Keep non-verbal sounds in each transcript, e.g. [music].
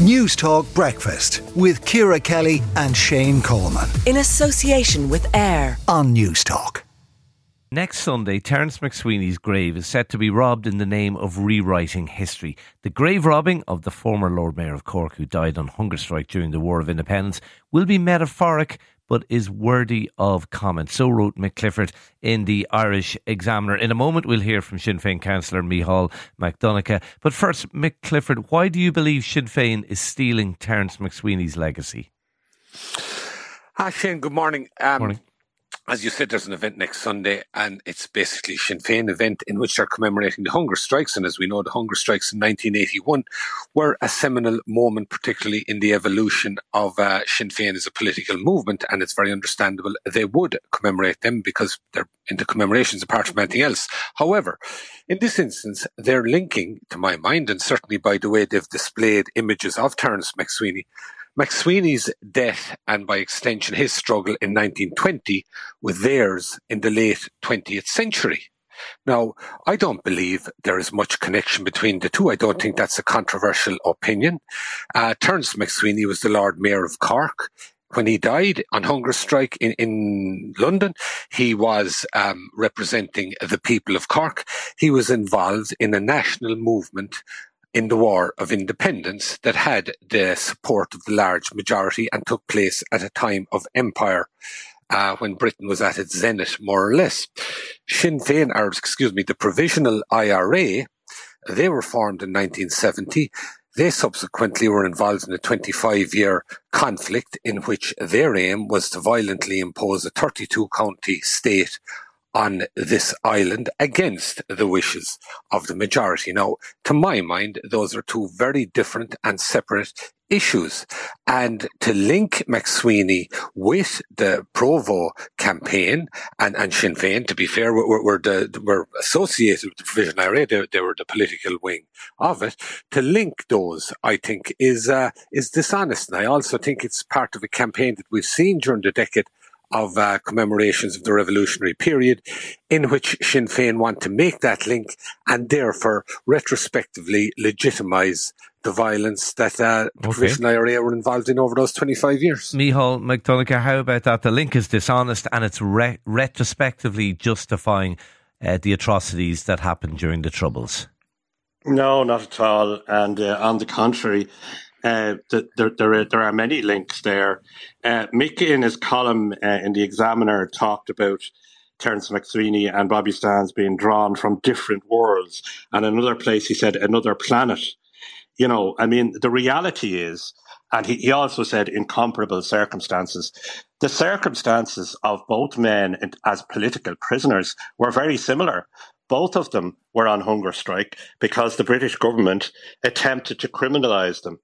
Newstalk Breakfast with Ciara Kelly and Shane Coleman. In association with AIR on News Talk. Next Sunday, Terence MacSwiney's grave is set to be robbed in the name of rewriting history. The grave robbing of the former Lord Mayor of Cork, who died on hunger strike during the War of Independence, will be metaphoric but is worthy of comment. So wrote Mick Clifford in the Irish Examiner. In a moment, we'll hear from Sinn Féin councillor Micheál MacDonncha. But first, Mick Clifford, why do you believe Sinn Féin is stealing Terence MacSwiney's legacy? Hi, Shane. Good morning. Um, morning as you said, there's an event next Sunday, and it's basically Sinn Féin event in which they're commemorating the hunger strikes. And as we know, the hunger strikes in 1981 were a seminal moment, particularly in the evolution of uh, Sinn Féin as a political movement. And it's very understandable they would commemorate them because they're in the commemorations apart from anything else. However, in this instance, they're linking, to my mind, and certainly by the way they've displayed images of Terence MacSwiney, MacSwiney's death and by extension his struggle in 1920 with theirs in the late 20th century. Now, I don't believe there is much connection between the two. I don't think that's a controversial opinion. Uh, Terence MacSwiney was the Lord Mayor of Cork. When he died on hunger strike in, in London, he was um, representing the people of Cork. He was involved in a national movement in the War of Independence that had the support of the large majority and took place at a time of empire. Uh, when Britain was at its zenith, more or less. Sinn Féin, or excuse me, the Provisional IRA, they were formed in 1970. They subsequently were involved in a 25 year conflict in which their aim was to violently impose a 32 county state on this island against the wishes of the majority. Now, to my mind, those are two very different and separate issues. And to link MacSwiney with the Provo campaign and, and Sinn Féin, to be fair, we're, we're, the, we're associated with the Provision IRA. They, they, were the political wing of it. To link those, I think, is, uh, is dishonest. And I also think it's part of a campaign that we've seen during the decade of uh, commemorations of the revolutionary period, in which Sinn Féin want to make that link and therefore retrospectively legitimise the violence that uh, the okay. provisional IRA were involved in over those 25 years. Micheál MacDonncha, how about that? The link is dishonest and it's re- retrospectively justifying uh, the atrocities that happened during the Troubles. No, not at all. And uh, on the contrary, uh, there, there, are, there are many links there. Uh, Mick, in his column uh, in the Examiner, talked about Terence MacSwiney and Bobby Sands being drawn from different worlds. And another place, he said, another planet. You know, I mean, the reality is, and he, he also said incomparable circumstances. The circumstances of both men as political prisoners were very similar. Both of them were on hunger strike because the British government attempted to criminalize them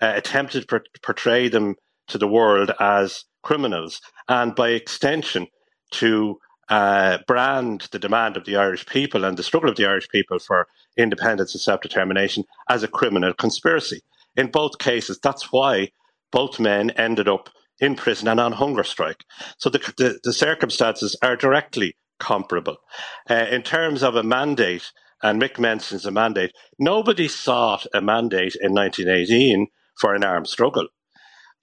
uh, attempted to portray them to the world as criminals, and by extension, to uh, brand the demand of the Irish people and the struggle of the Irish people for independence and self determination as a criminal conspiracy. In both cases, that's why both men ended up in prison and on hunger strike. So the, the, the circumstances are directly comparable. Uh, in terms of a mandate, and Mick mentions a mandate, nobody sought a mandate in 1918 for an armed struggle.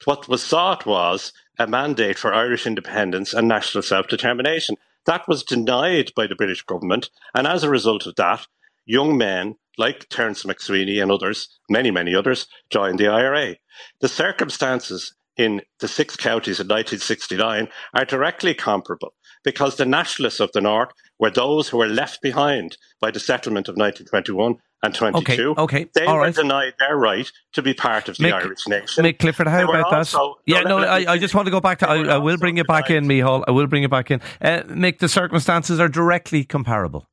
What was sought was a mandate for Irish independence and national self determination. That was denied by the British government, and as a result of that, young men like Terence MacSwiney and others, many, many others, joined the IRA. The circumstances in the six counties in 1969 are directly comparable because the nationalists of the North were those who were left behind by the settlement of 1921 and 22. Okay, okay. They All were right. denied their right to be part of the Mick, Irish nation. Mick Clifford, how about that? yeah, no, no I, I, just want to go back to. I, I, will bring you back in, Micheál. I will bring you back in. Uh, Mick, the circumstances are directly comparable.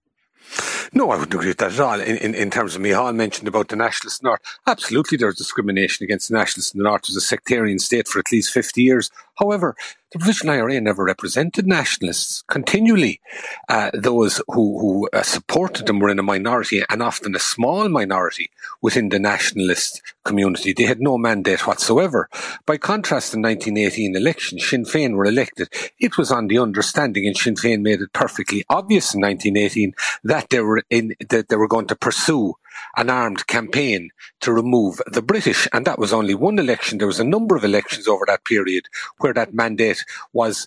No, I wouldn't agree with that at all. In, in, in terms of Micheál mentioned about the nationalist North, absolutely there's discrimination against the nationalists in the North. It was a sectarian state for at least 50 years. However, the Provisional IRA never represented nationalists. Continually, uh, those who, who uh, supported them were in a minority and often a small minority within the nationalist community. They had no mandate whatsoever. By contrast, the 1918 election, Sinn Féin were elected. It was on the understanding, and Sinn Féin made it perfectly obvious in 1918 that they were in, that they were going to pursue an armed campaign to remove the British. And that was only one election. There was a number of elections over that period where that mandate was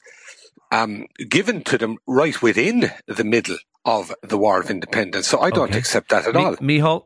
um, given to them right within the middle of the War of Independence. So I don't Okay. accept that at Mi- all. Micheál,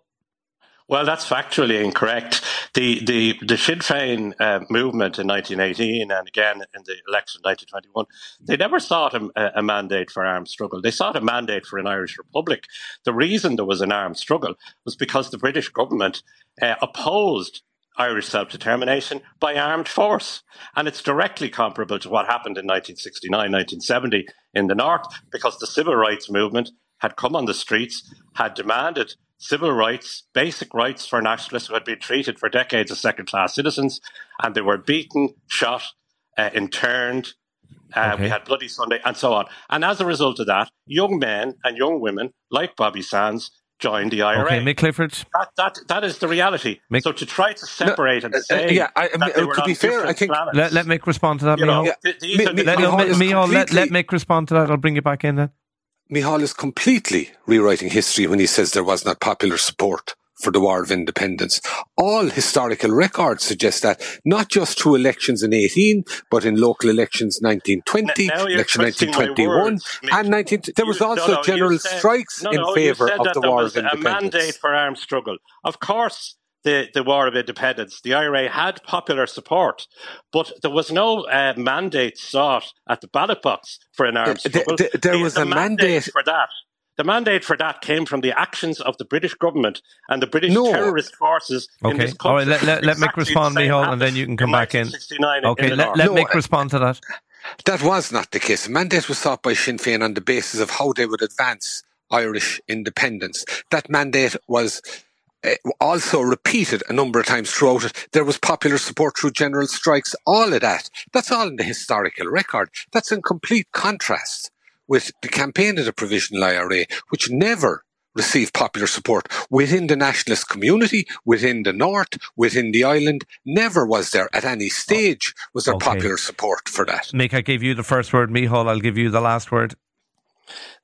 Well, that's factually incorrect. The the the Sinn Féin uh, movement in 1918 and again in the election in 1921, they never sought a, a mandate for armed struggle. They sought a mandate for an Irish republic. The reason there was an armed struggle was because the British government uh, opposed Irish self determination by armed force. And it's directly comparable to what happened in 1969, 1970 in the North, because the civil rights movement had come on the streets, had demanded civil rights, basic rights for nationalists who had been treated for decades as second class citizens, and they were beaten, shot, uh, interned. Uh, Okay. We had Bloody Sunday and so on. And as a result of that, young men and young women like Bobby Sands joined the IRA. okay, Mick Clifford. That, that, that is the reality. Mick- so to try to separate and Uh, uh, say yeah, I- I that mean, they uh, were to be fair, I think- planets, Let, let Mick respond to that, you know, Micheál. th- these Mi- are the- mi- Let, Micheál no, is Mi- Micheál, let, let Mick respond to that. I'll bring you back in then. Micheál is completely rewriting history when he says there was not popular support for the War of Independence. All historical records suggest that, not just through elections in 18, but in local elections 1920, Now you're election 1921, words, and 19, there was You- no, also no, you general said- strikes no, in no, favour of the War was of A mandate for armed struggle. Of course, the, the War of Independence, the IRA had popular support, but there was no uh, mandate sought at the ballot box for an arms Th- th- struggle. th- there The- was the a mandate- for that. The mandate for that came from the actions of the British government and the British No. terrorist forces in this country. all right, let, let, let Mick respond, same Micheál, and then you can come back in. 1969 in Okay, the let, North. let No, Mick respond to that. That was not the case. A mandate was sought by Sinn Féin on the basis of how they would advance Irish independence. That mandate was uh, Eh, also repeated a number of times throughout it. There was popular support through general strikes, all of that. That's all in the historical record. That's in complete contrast with the campaign of the Provisional IRA, which never received popular support within the nationalist community, within the North, within the island. Never was there at any stage was there Okay. popular support for that. Mick, I gave you the first word. Micheál, I'll give you the last word.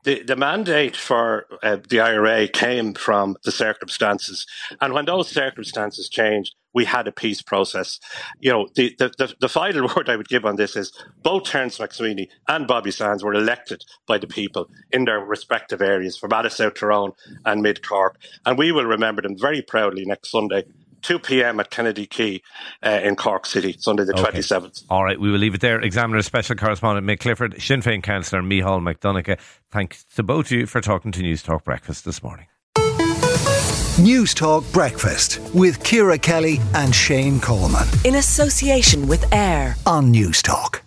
The, the mandate for uh, the IRA came from the circumstances. And when those circumstances changed, we had a peace process. You know, the, the, the, the final [laughs] word I would give on this is both Terence MacSwiney and Bobby Sands were elected by the people in their respective areas from Ada South Tyrone and Mid Cork. And we will remember them very proudly next Sunday. 2 p.m. at Kennedy Quay uh, in Cork City, Sunday the Okay. 27th. All right, we will leave it there. Examiner Special Correspondent Mick Clifford, Sinn Féin Councillor Micheál MacDonncha. Thanks to both of you for talking to News Talk Breakfast this morning. News Talk Breakfast with Ciara Kelly and Shane Coleman In association with AIR. on News Talk.